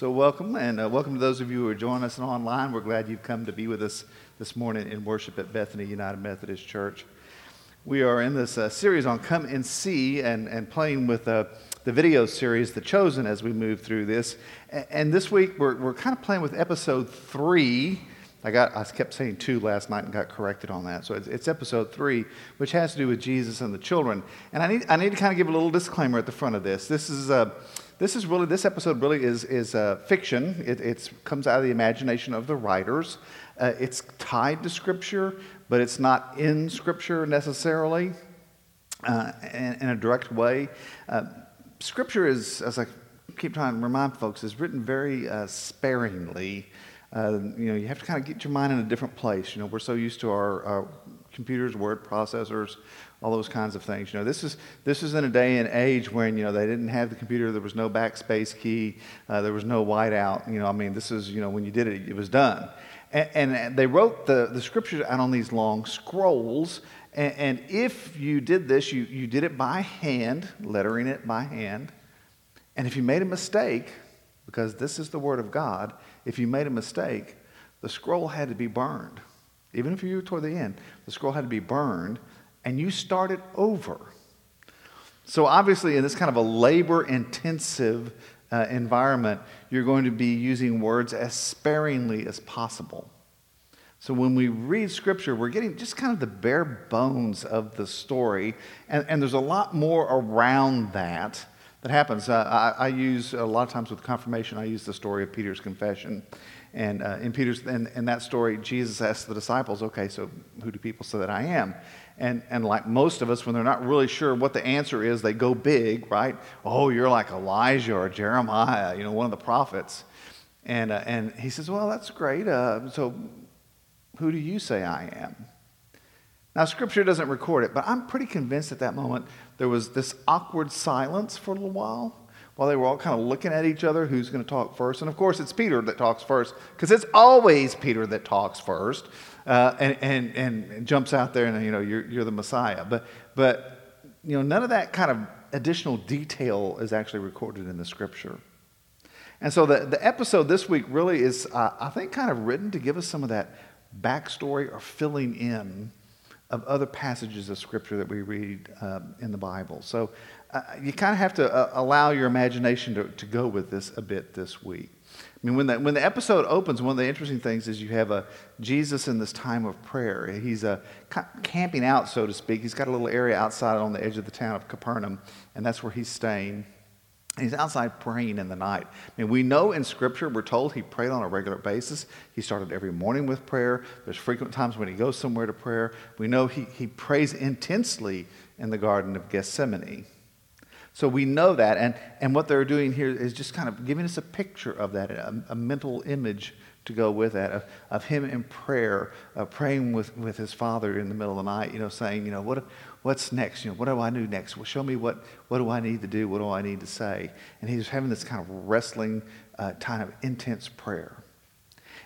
So, welcome, and uh, welcome to those of you who are joining us online. We're glad you've come to be with us this morning in worship at Bethany United Methodist Church. We are in this uh, series on Come and See and, and playing with uh, the video series, The Chosen, as we move through this. And, and this week, we're, we're kind of playing with episode three. I, got, I kept saying two last night and got corrected on that. So it's, it's, episode three, which has to do with Jesus and the children. And I need, I need to kind of give a little disclaimer at the front of this. This is. Uh, this is really, this episode really is, is uh, fiction. It it's, comes out of the imagination of the writers. Uh, it's tied to Scripture, but it's not in Scripture necessarily uh, in, in, a direct way. Uh, scripture is, as I keep trying to remind folks, is written very uh, sparingly. Uh, you know, you have to kind of get your mind in a different place. You know, we're so used to our, our computers, word processors, all those kinds of things. You know, this is this is in a day and age when you know they didn't have the computer. There was no backspace key. Uh, there was no whiteout. You know, I mean, this is you know when you did it, it was done. And, and they wrote the, the scriptures out on these long scrolls. And, and if you did this, you, you did it by hand, lettering it by hand. And if you made a mistake, because this is the word of God, if you made a mistake, the scroll had to be burned. Even if you were toward the end, the scroll had to be burned and you start it over. So, obviously, in this kind of a labor intensive uh, environment, you're going to be using words as sparingly as possible. So, when we read scripture, we're getting just kind of the bare bones of the story, and, and there's a lot more around that that happens. Uh, I, I, use a lot of times with confirmation, I use the story of Peter's confession. And uh, in Peter's, in, in that story, Jesus asks the disciples, okay, so who do people say that I am? And, and like most of us, when they're not really sure what the answer is, they go big, right? Oh, you're like Elijah or Jeremiah, you know, one of the prophets. And, uh, and he says, Well, that's great. Uh, so who do you say I am? Now, scripture doesn't record it, but I'm pretty convinced at that moment there was this awkward silence for a little while while they were all kind of looking at each other who's going to talk first. And of course, it's Peter that talks first because it's always Peter that talks first uh, and, and, and jumps out there and, you know, you're, you're the Messiah. But, but, you know, none of that kind of additional detail is actually recorded in the scripture. And so the, the episode this week really is, uh, I think, kind of written to give us some of that backstory or filling in of other passages of scripture that we read um, in the Bible. So uh, you kind of have to uh, allow your imagination to, to go with this a bit this week. I mean, when the, when the episode opens, one of the interesting things is you have a Jesus in this time of prayer. He's a, uh, camping out, so to speak. He's got a little area outside on the edge of the town of Capernaum, and that's where he's staying. He's outside praying in the night. I mean, we know in Scripture, we're told he prayed on a regular basis. He started every morning with prayer. There's frequent times when he goes somewhere to prayer. We know he, he prays intensely in the Garden of Gethsemane. So we know that. And, and what they're doing here is just kind of giving us a picture of that, a, a mental image to go with that, of, of him in prayer, uh, praying with, with his father in the middle of the night, you know, saying, you know, what, what's next? You know, what do I do next? Well, show me what, what do I need to do? What do I need to say? And he's having this kind of wrestling, uh, kind of intense prayer.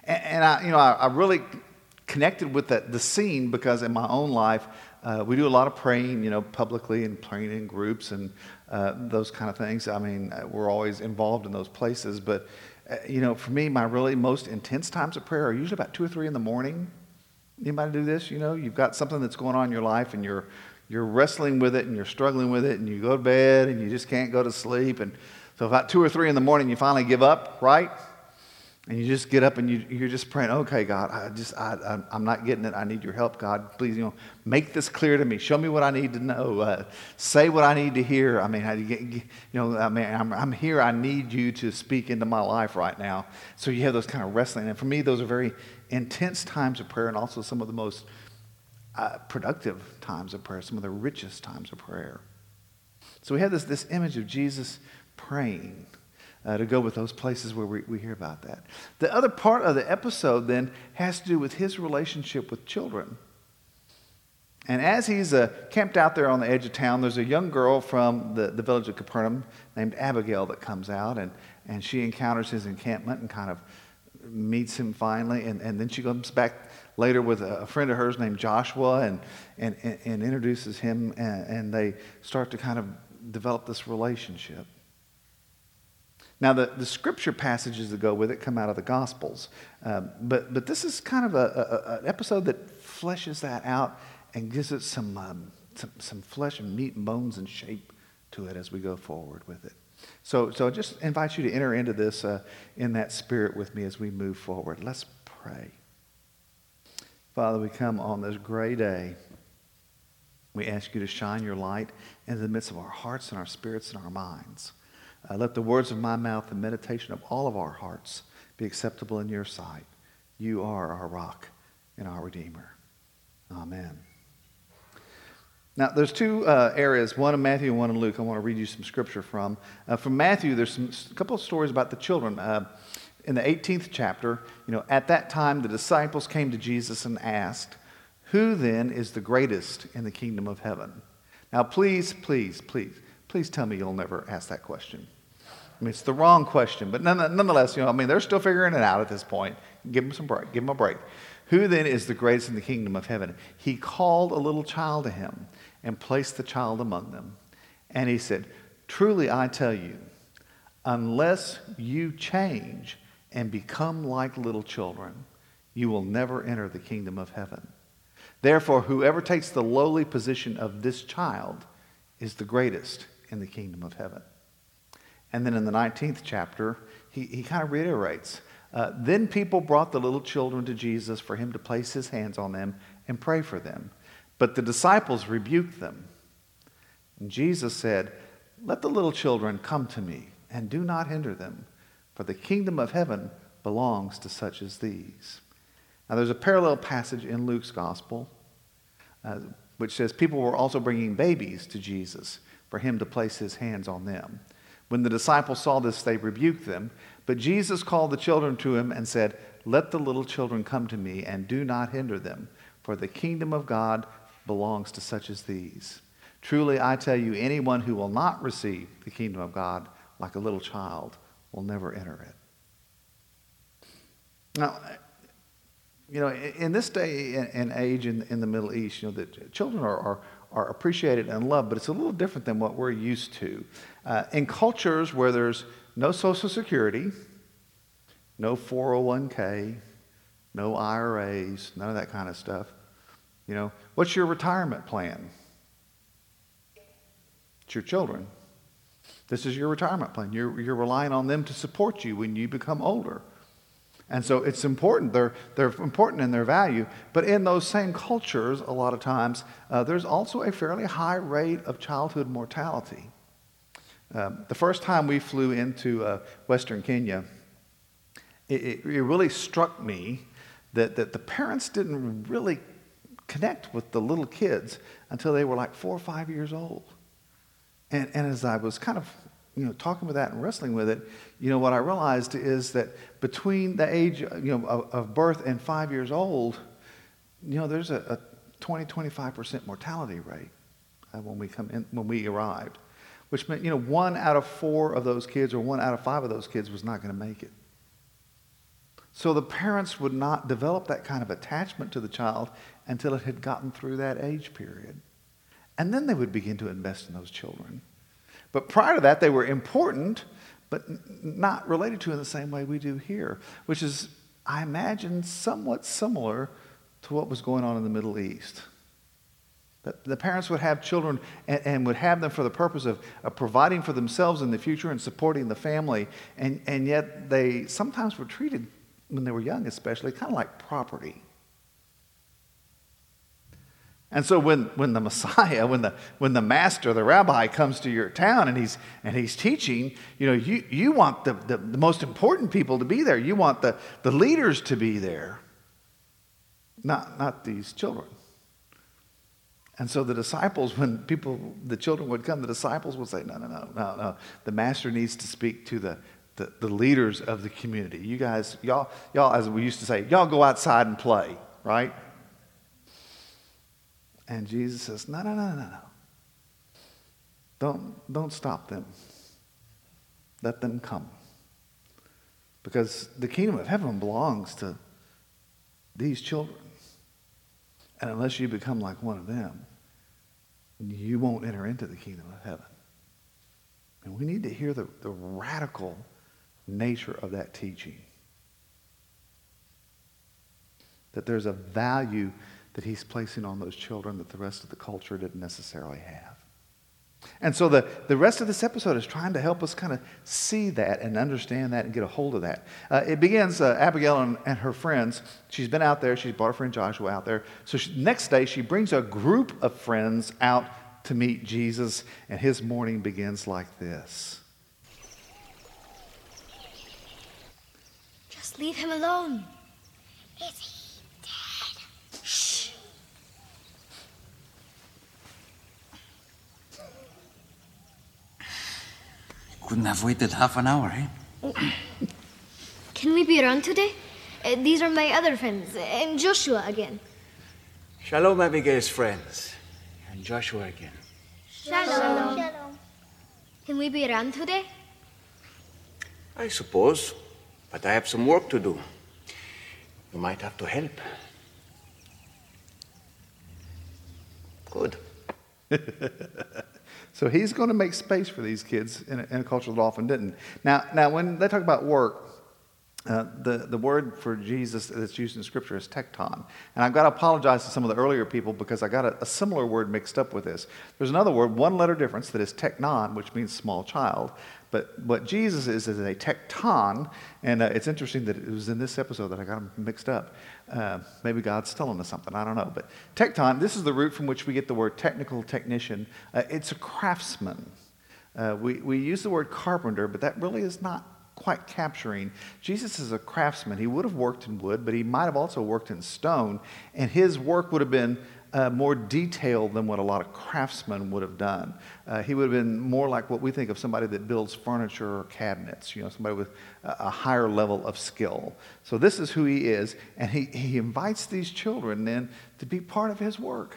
And, and I, you know, I, I really connected with the, the scene because in my own life, uh, we do a lot of praying, you know, publicly and praying in groups and uh, those kind of things. I mean, uh, we're always involved in those places. But, uh, you know, for me, my really most intense times of prayer are usually about two or three in the morning. Anybody do this? You know, you've got something that's going on in your life and you're, you're wrestling with it and you're struggling with it and you go to bed and you just can't go to sleep. And so about two or three in the morning, you finally give up, right? And you just get up and you, you're just praying, okay, God, I just, I, I'm not getting it. I need your help, God. Please, you know, make this clear to me. Show me what I need to know. Uh, say what I need to hear. I mean, I, you know, I mean, I'm, I'm here. I need you to speak into my life right now. So you have those kind of wrestling. And for me, those are very intense times of prayer and also some of the most uh, productive times of prayer, some of the richest times of prayer. So we have this, this image of Jesus praying uh, to go with those places where we, we hear about that. The other part of the episode then has to do with his relationship with children. And as he's uh, camped out there on the edge of town, there's a young girl from the, the village of Capernaum named Abigail that comes out, and, and she encounters his encampment and kind of meets him finally. And, and then she comes back later with a, friend of hers named Joshua and, and, and, introduces him, and, and they start to kind of develop this relationship. Now, the, the scripture passages that go with it come out of the Gospels. Um, but, but this is kind of a, a, an episode that fleshes that out and gives it some, um, some, some flesh and meat and bones and shape to it as we go forward with it. So, so I just invite you to enter into this uh, in that spirit with me as we move forward. Let's pray. Father, we come on this gray day. We ask you to shine your light in the midst of our hearts and our spirits and our minds. Uh, let the words of my mouth and meditation of all of our hearts be acceptable in your sight. You are our rock and our Redeemer. Amen. Now, there's two uh, areas, one in Matthew and one in Luke. I want to read you some scripture from. Uh, from Matthew, there's some, a couple of stories about the children. Uh, in the 18th chapter, you know, at that time the disciples came to Jesus and asked, Who then is the greatest in the kingdom of heaven? Now, please, please, please, please tell me you'll never ask that question. Mean, it's the wrong question, but nonetheless, you know, I mean, they're still figuring it out at this point. Give them some break. Give them a break. Who then is the greatest in the kingdom of heaven? He called a little child to him and placed the child among them. And he said, Truly I tell you, unless you change and become like little children, you will never enter the kingdom of heaven. Therefore, whoever takes the lowly position of this child is the greatest in the kingdom of heaven. And then in the 19th chapter, he, he kind of reiterates uh, Then people brought the little children to Jesus for him to place his hands on them and pray for them. But the disciples rebuked them. And Jesus said, Let the little children come to me, and do not hinder them, for the kingdom of heaven belongs to such as these. Now, there's a parallel passage in Luke's gospel uh, which says people were also bringing babies to Jesus for him to place his hands on them. When the disciples saw this, they rebuked them. But Jesus called the children to him and said, Let the little children come to me, and do not hinder them, for the kingdom of God belongs to such as these. Truly, I tell you, anyone who will not receive the kingdom of God like a little child will never enter it. Now, you know, in this day and age in, in the Middle East, you know, that children are, are, are appreciated and loved, but it's a little different than what we're used to. Uh, in cultures where there's no Social Security, no 401k, no IRAs, none of that kind of stuff, you know, what's your retirement plan? It's your children. This is your retirement plan. You're, you're relying on them to support you when you become older. And so it's important. They're, they're important in their value. But in those same cultures, a lot of times, uh, there's also a fairly high rate of childhood mortality. Um, the first time we flew into uh, Western Kenya, it, it, it, really struck me that, that the parents didn't really connect with the little kids until they were like four or five years old. And, and as I was kind of you know, talking with that and wrestling with it, you know, what I realized is that between the age, you know, of, of birth and five years old, you know, there's a, a 20, 25% mortality rate uh, when we come in, when we arrived, which meant, you know, one out of four of those kids or one out of five of those kids was not going to make it. So the parents would not develop that kind of attachment to the child until it had gotten through that age period. And then they would begin to invest in those children. But prior to that, they were important, but not related to in the same way we do here, which is, I imagine, somewhat similar to what was going on in the Middle East. That the parents would have children and, and would have them for the purpose of, of, providing for themselves in the future and supporting the family, and, and yet they sometimes were treated, when they were young especially, kind of like property. And so when, when the Messiah, when the, when the master, the rabbi comes to your town and he's, and he's teaching, you know, you, you want the, the, the most important people to be there. You want the, the leaders to be there, not, not these children. And so the disciples, when people, the children would come, the disciples would say, no, no, no, no, no. The master needs to speak to the, the, the leaders of the community. You guys, y'all, y'all, as we used to say, y'all go outside and play, right? And Jesus says, No, no, no, no, no. Don't, don't stop them. Let them come. Because the kingdom of heaven belongs to these children. And unless you become like one of them, you won't enter into the kingdom of heaven. And we need to hear the, the radical nature of that teaching. That there's a value that he's placing on those children that the rest of the culture didn't necessarily have. And so the, the rest of this episode is trying to help us kind of see that and understand that and get a hold of that. Uh, it begins, uh, Abigail and, and, her friends, she's been out there, she's brought her friend Joshua out there. So she, next day, she brings a group of friends out to meet Jesus, and his morning begins like this Just leave him alone. Is he Couldn't have waited half an hour, eh? Can we be around today? Uh, these are my other friends, and Joshua again. Shalom, Abigail's friends. And Joshua again. Shalom. Shalom. Can we be around today? I suppose. But I have some work to do. You might have to help. Good. So he's going to make space for these kids in a, in a culture that often didn't. Now, now, when they talk about work, uh, the, the word for Jesus that's used in Scripture is tekton. And I've got to apologize to some of the earlier people because I got a, a, similar word mixed up with this. There's another word, one letter difference, that is teknon, which means small child. But what Jesus is is a tekton, and uh, it's interesting that it was in this episode that I got them mixed up. Uh, maybe God's telling us something, I don't know. But tekton, this is the root from which we get the word technical technician. Uh, it's a craftsman. Uh, we, we use the word carpenter, but that really is not quite capturing. Jesus is a craftsman. He would have worked in wood, but he might have also worked in stone, and his work would have been uh, more detailed than what a lot of craftsmen would have done. Uh, he would have been more like what we think of somebody that builds furniture or cabinets, you know, somebody with a, a higher level of skill. So this is who he is, and he, he invites these children then to be part of his work,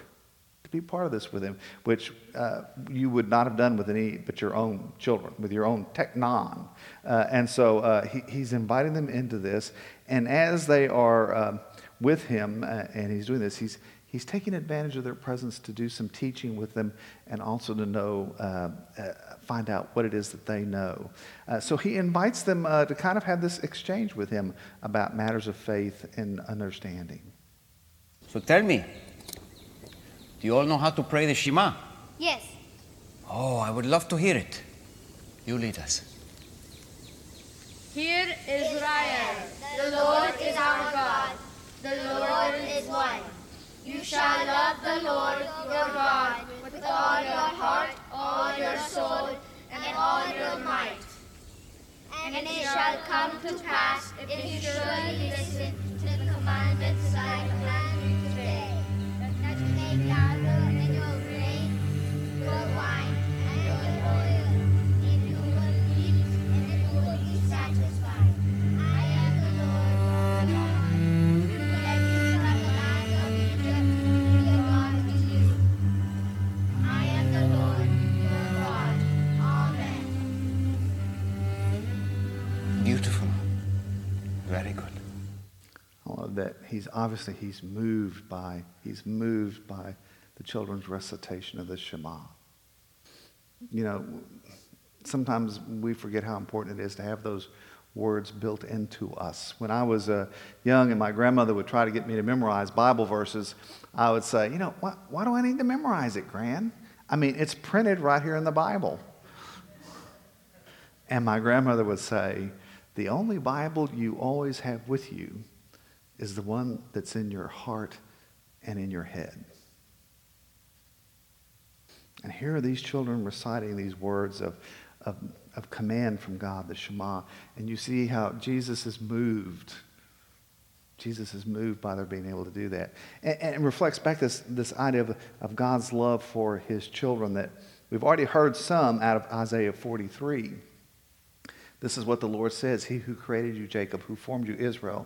to be part of this with him, which uh, you would not have done with any but your own children, with your own teknon. Uh, and so uh, he, he's inviting them into this, and as they are um, with him, uh, and he's doing this, he's he's taking advantage of their presence to do some teaching with them and also to know, uh, uh, find out what it is that they know. Uh, so he invites them uh, to kind of have this exchange with him about matters of faith and understanding. So tell me, do you all know how to pray the Shema? Yes. Oh, I would love to hear it. You lead us. Hear Israel, the Lord is our God, the Lord is one. You shall love the Lord your God with all your heart, all your soul, and all your might. And it shall come to pass if you surely listen that he's obviously he's moved by he's moved by the children's recitation of the Shema. You know, sometimes we forget how important it is to have those words built into us. When I was uh, young and my grandmother would try to get me to memorize Bible verses, I would say, you know, why, why do I need to memorize it, Gran? I mean, it's printed right here in the Bible. And my grandmother would say, the only Bible you always have with you is the one that's in your heart and in your head. And here are these children reciting these words of, of, of command from God, the Shema. And you see how Jesus is moved. Jesus is moved by their being able to do that. And, and reflects back this, this idea of, of God's love for his children that we've already heard some out of Isaiah 43. This is what the Lord says He who created you, Jacob, who formed you, Israel,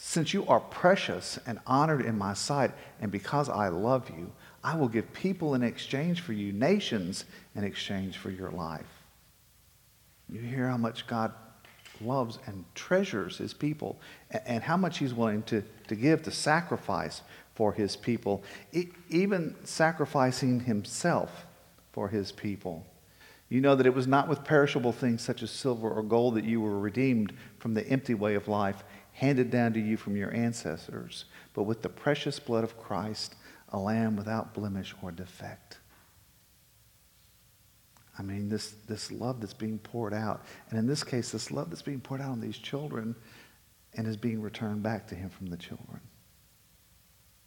Since you are precious and honored in my sight, and because I love you, I will give people in exchange for you, nations in exchange for your life. You hear how much God loves and treasures his people and how much he's willing to, to give, to sacrifice for his people, even sacrificing himself for his people. You know that it was not with perishable things such as silver or gold that you were redeemed from the empty way of life handed down to you from your ancestors, but with the precious blood of Christ, a lamb without blemish or defect. I mean, this, this love that's being poured out. And in this case, this love that's being poured out on these children and is being returned back to him from the children.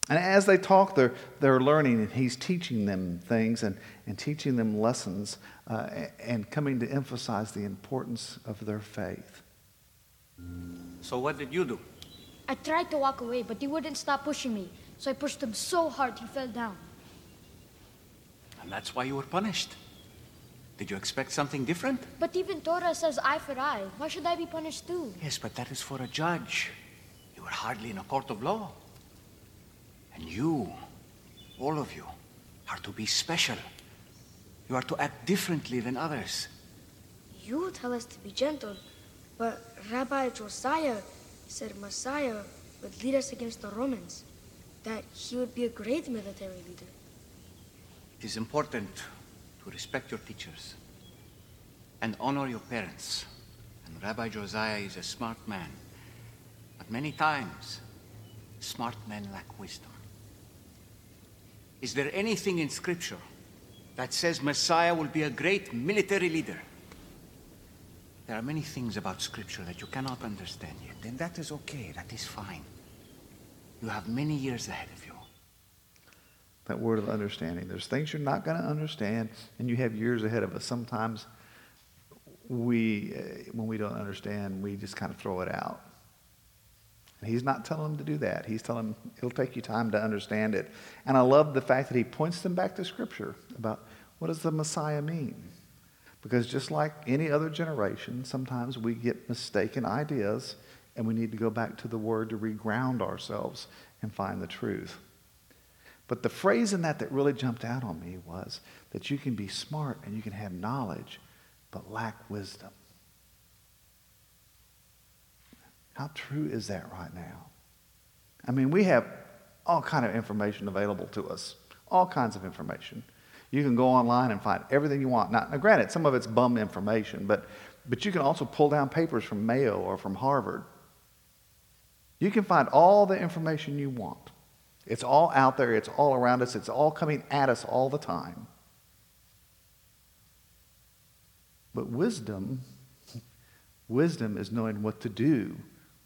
And as they talk, they're, they're learning, and he's teaching them things and, and teaching them lessons uh, and coming to emphasize the importance of their faith. So, what did you do? I tried to walk away, but he wouldn't stop pushing me. So I pushed him so hard he fell down. And that's why you were punished. Did you expect something different? But even Torah says eye for eye. Why should I be punished too? Yes, but that is for a judge. You are hardly in a court of law. And you, all of you, are to be special. You are to act differently than others. You tell us to be gentle, but Rabbi Josiah said Messiah would lead us against the Romans, that he would be a great military leader. It is important to respect your teachers and honor your parents. And Rabbi Josiah is a smart man. But many times, smart men lack wisdom. Is there anything in Scripture that says Messiah will be a great military leader? There are many things about Scripture that you cannot understand yet, and that is okay, that is fine. You have many years ahead of you that word of understanding. There's things you're not going to understand, and you have years ahead of us. Sometimes we, uh, when we don't understand, we just kind of throw it out. And he's not telling them to do that. He's telling them it'll take you time to understand it. And I love the fact that he points them back to Scripture about what does the Messiah mean? Because just like any other generation, sometimes we get mistaken ideas, and we need to go back to the Word to reground ourselves and find the truth. But the phrase in that that really jumped out on me was that you can be smart and you can have knowledge, but lack wisdom. How true is that right now? I mean, we have all kind of information available to us, all kinds of information. You can go online and find everything you want. Now, now granted, some of it's bum information, but, but you can also pull down papers from Mayo or from Harvard. You can find all the information you want. It's all out there, it's all around us, it's all coming at us all the time. But wisdom, wisdom is knowing what to do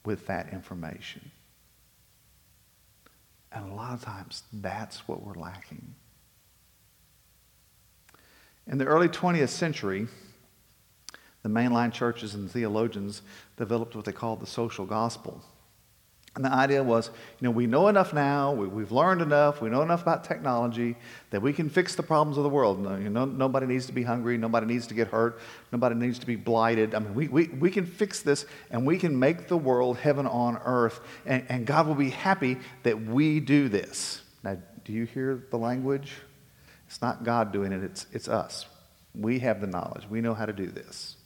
with that information. And a lot of times, that's what we're lacking. In the early 20th century, the mainline churches and theologians developed what they called the social gospel. And the idea was, you know, we know enough now, we, have learned enough, we know enough about technology that we can fix the problems of the world. No, you know, nobody needs to be hungry, nobody needs to get hurt, nobody needs to be blighted. I mean, we, we, we can fix this and we can make the world heaven on earth, and, and God will be happy that we do this. Now, do you hear the language? It's not God doing it, it's, it's us. We have the knowledge, we know how to do this.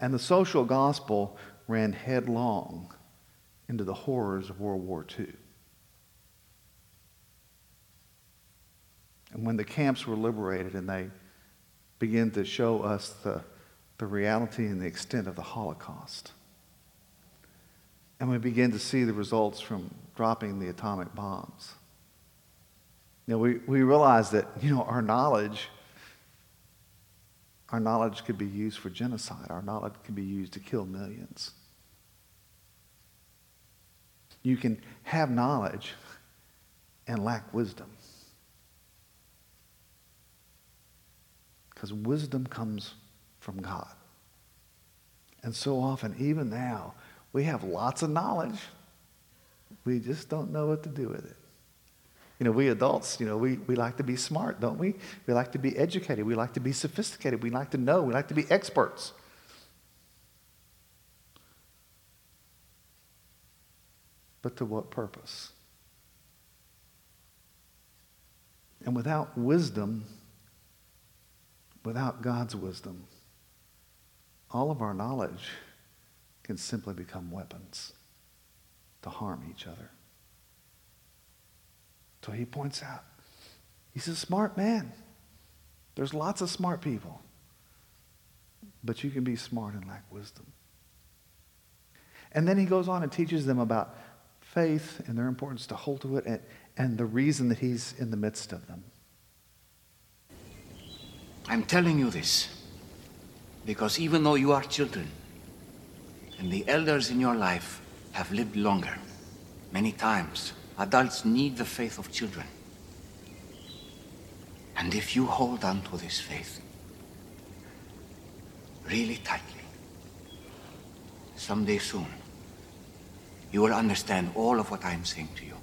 And the social gospel ran headlong into the horrors of World War II. And when the camps were liberated and they began to show us the, the reality and the extent of the Holocaust, and we began to see the results from dropping the atomic bombs, you know, we, we realized that, you know, our knowledge, our knowledge could be used for genocide. Our knowledge could be used to kill millions. You can have knowledge and lack wisdom. Because wisdom comes from God. And so often, even now, we have lots of knowledge. We just don't know what to do with it. You know, we adults, you know, we, we like to be smart, don't we? We like to be educated. We like to be sophisticated. We like to know. We like to be experts. but to what purpose? And without wisdom, without God's wisdom, all of our knowledge can simply become weapons to harm each other. So he points out, he's a smart man. There's lots of smart people. But you can be smart and lack wisdom. And then he goes on and teaches them about faith and their importance to hold to it and, and the reason that he's in the midst of them. I'm telling you this because even though you are children and the elders in your life have lived longer, many times adults need the faith of children. And if you hold on to this faith really tightly, someday soon, you will understand all of what I am saying to you.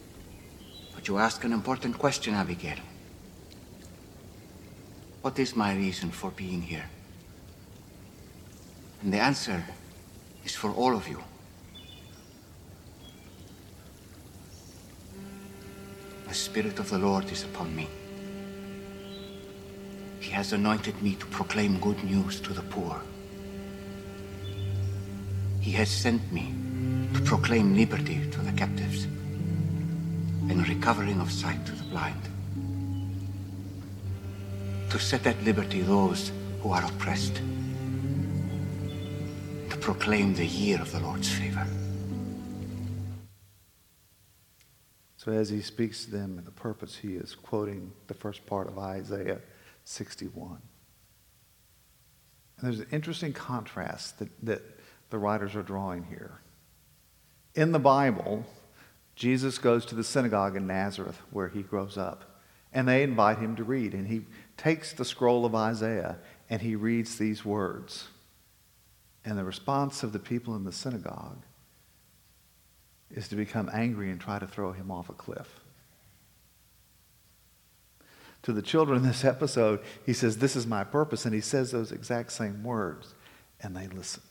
But you ask an important question, Abigail. What is my reason for being here? And the answer is for all of you. The Spirit of the Lord is upon me. He has anointed me to proclaim good news to the poor. He has sent me to proclaim liberty to the captives and recovering of sight to the blind. To set at liberty those who are oppressed. To proclaim the year of the Lord's favor. So as he speaks to them in the purpose, he is quoting the first part of Isaiah 61. And there's an interesting contrast that, that the writers are drawing here. In the Bible, Jesus goes to the synagogue in Nazareth where he grows up, and they invite him to read. And he takes the scroll of Isaiah and he reads these words. And the response of the people in the synagogue is to become angry and try to throw him off a cliff. To the children in this episode, he says, This is my purpose. And he says those exact same words, and they listen.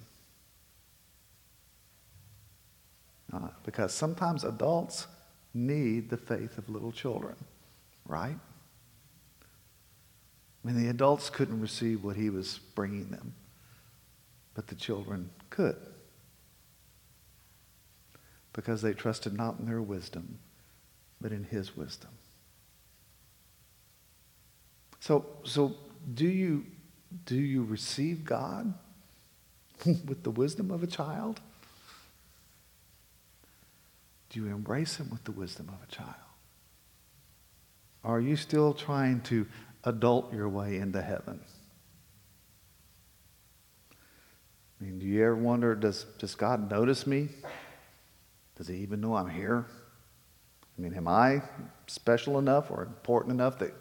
Uh, because sometimes adults need the faith of little children, right? I mean, the adults couldn't receive what he was bringing them, but the children could because they trusted not in their wisdom, but in his wisdom. So, so do you do you receive God with the wisdom of a child? Do you embrace him with the wisdom of a child? Are you still trying to adult your way into heaven? I mean, do you ever wonder, does, does God notice me? Does he even know I'm here? I mean, am I special enough or important enough that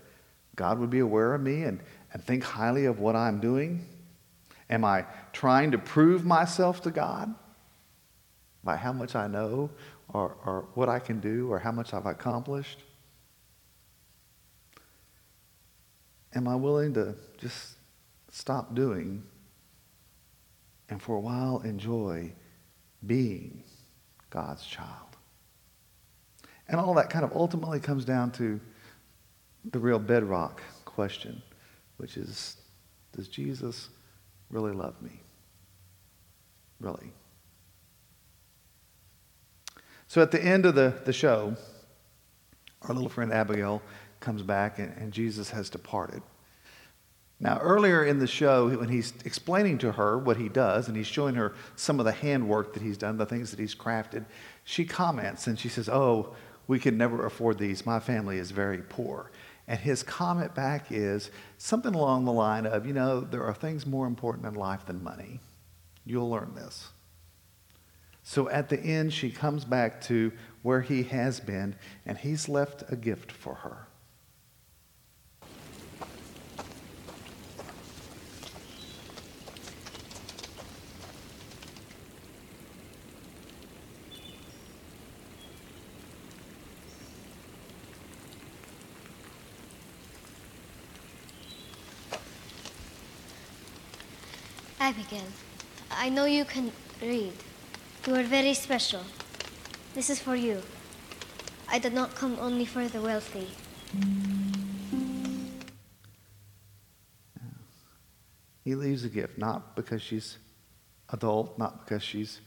God would be aware of me and, and think highly of what I'm doing? Am I trying to prove myself to God by how much I know or, or what I can do or how much I've accomplished? Am I willing to just stop doing and for a while enjoy being God's child? And all that kind of ultimately comes down to the real bedrock question, which is Does Jesus really love me? Really? So at the end of the, the show, our little friend Abigail comes back and, and Jesus has departed. Now, earlier in the show, when he's explaining to her what he does and he's showing her some of the handwork that he's done, the things that he's crafted, she comments and she says, Oh, we could never afford these. My family is very poor. And his comment back is something along the line of, You know, there are things more important in life than money. You'll learn this. So at the end, she comes back to where he has been, and he's left a gift for her. Abigail, I know you can read. You are very special. This is for you. I did not come only for the wealthy. He leaves a gift, not because she's adult, not because she's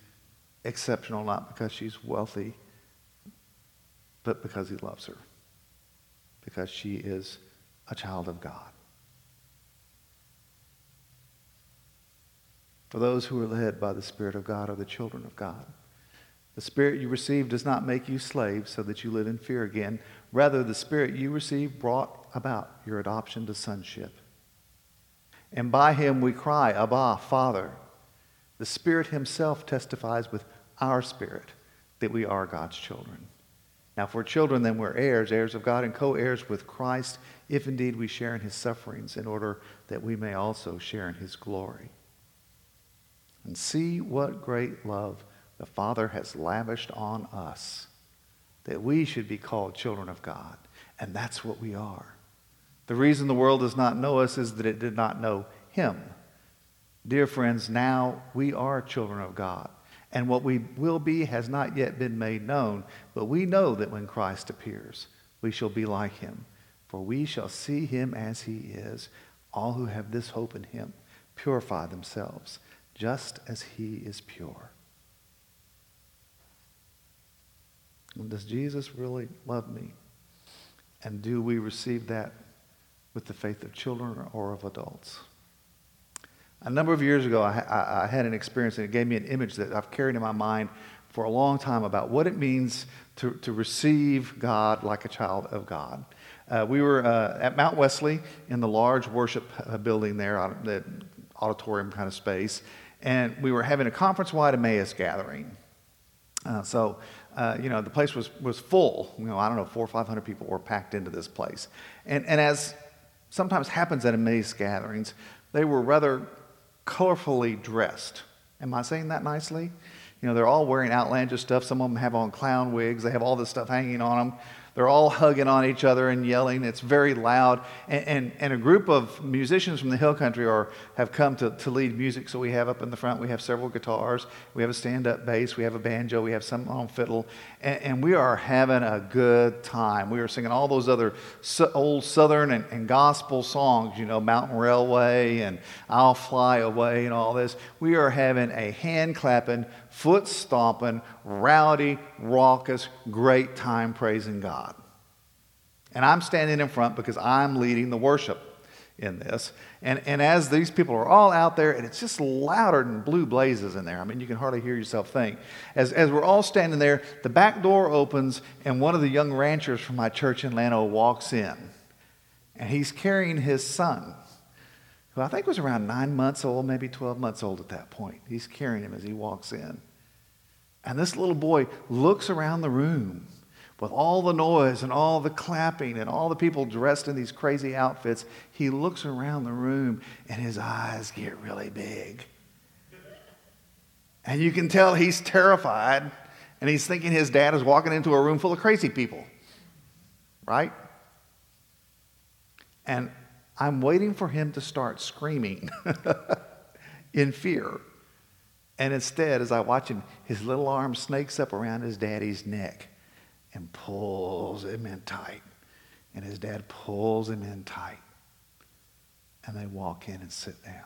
exceptional, not because she's wealthy, but because he loves her, because she is a child of God. For those who are led by the Spirit of God are the children of God. The Spirit you receive does not make you slaves so that you live in fear again. Rather, the Spirit you receive brought about your adoption to sonship. And by him we cry, Abba, Father. The Spirit himself testifies with our spirit that we are God's children. Now, if we're children, then we're heirs, heirs of God, and co heirs with Christ, if indeed we share in his sufferings, in order that we may also share in his glory. And see what great love the Father has lavished on us, that we should be called children of God. And that's what we are. The reason the world does not know us is that it did not know him. Dear friends, now we are children of God. And what we will be has not yet been made known, but we know that when Christ appears, we shall be like him, for we shall see him as he is. All who have this hope in him purify themselves, just as he is pure. Does Jesus really love me? And do we receive that with the faith of children or of adults? A number of years ago, I, I, I, had an experience, and it gave me an image that I've carried in my mind for a long time about what it means to, to receive God like a child of God. Uh, we were uh, at Mount Wesley in the large worship uh, building there, the auditorium kind of space, and we were having a conference wide Emmaus gathering. Uh, so, uh, you know, the place was, was full. You know, I don't know, four or 500 people were packed into this place. And, and as sometimes happens at Emmaus gatherings, they were rather colorfully dressed. Am I saying that nicely? You know, they're all wearing outlandish stuff. Some of them have on clown wigs. They have all this stuff hanging on them. They're all hugging on each other and yelling. It's very loud. And, and, and, a group of musicians from the hill country are, have come to, to lead music. So we have up in the front, we have several guitars, we have a stand up bass, we have a banjo, we have some on fiddle. And, and we are having a good time. We are singing all those other old Southern and, and gospel songs, you know, Mountain Railway and I'll Fly Away and all this. We are having a hand clapping, foot stomping, rowdy, raucous, great time praising God. And I'm standing in front because I'm leading the worship in this. And, and as these people are all out there, and it's just louder than blue blazes in there. I mean, you can hardly hear yourself think. As, as we're all standing there, the back door opens, and one of the young ranchers from my church in Llano walks in. And he's carrying his son, who I think was around nine months old, maybe 12 months old at that point. He's carrying him as he walks in. And this little boy looks around the room with all the noise and all the clapping and all the people dressed in these crazy outfits. He looks around the room and his eyes get really big. And you can tell he's terrified and he's thinking his dad is walking into a room full of crazy people. Right? And I'm waiting for him to start screaming in fear. And instead, as I watch him, his little arm snakes up around his daddy's neck and pulls him in tight. And his dad pulls him in tight. And they walk in and sit down.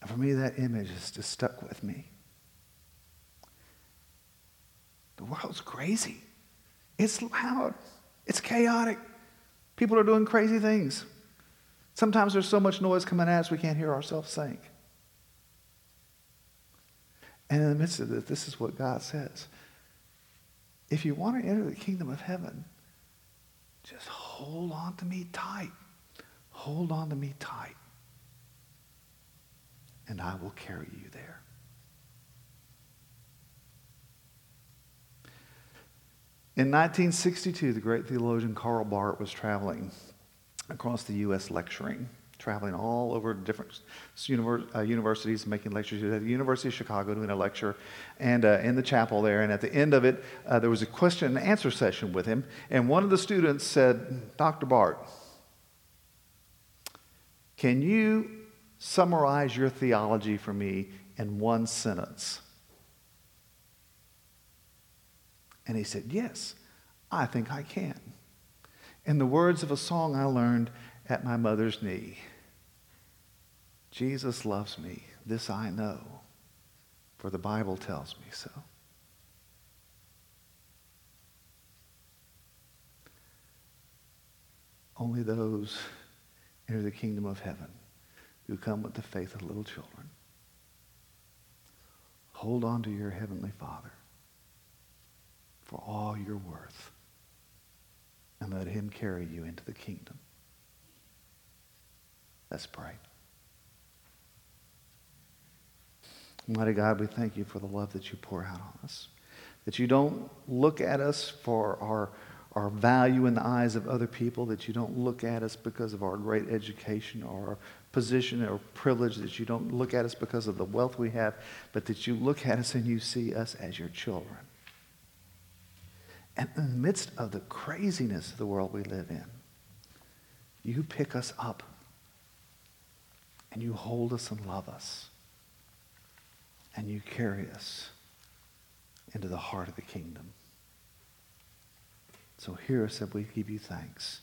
And for me, that image has just stuck with me. The world's crazy. It's loud. It's chaotic. People are doing crazy things. Sometimes there's so much noise coming at us we can't hear ourselves think. And in the midst of this, this is what God says. If you want to enter the kingdom of heaven, just hold on to me tight. Hold on to me tight. And I will carry you there. In 1962, the great theologian Karl Barth was traveling across the U.S. lecturing, traveling all over different uh, universities, making lectures. He was at the University of Chicago doing a lecture and uh, in the chapel there. And at the end of it, uh, there was a question and answer session with him. And one of the students said, Dr. Barth, can you summarize your theology for me in one sentence? And he said, Yes, I think I can. In the words of a song I learned at my mother's knee Jesus loves me, this I know, for the Bible tells me so. Only those enter the kingdom of heaven who come with the faith of little children. Hold on to your heavenly Father for all your worth and let him carry you into the kingdom. Let's pray. Mighty God, we thank you for the love that you pour out on us. That you don't look at us for our, our value in the eyes of other people, that you don't look at us because of our great education or our position or privilege, that you don't look at us because of the wealth we have, but that you look at us and you see us as your children. And in the midst of the craziness of the world we live in, you pick us up and you hold us and love us and you carry us into the heart of the kingdom. So hear us as we give you thanks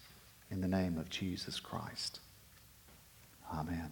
in the name of Jesus Christ. Amen.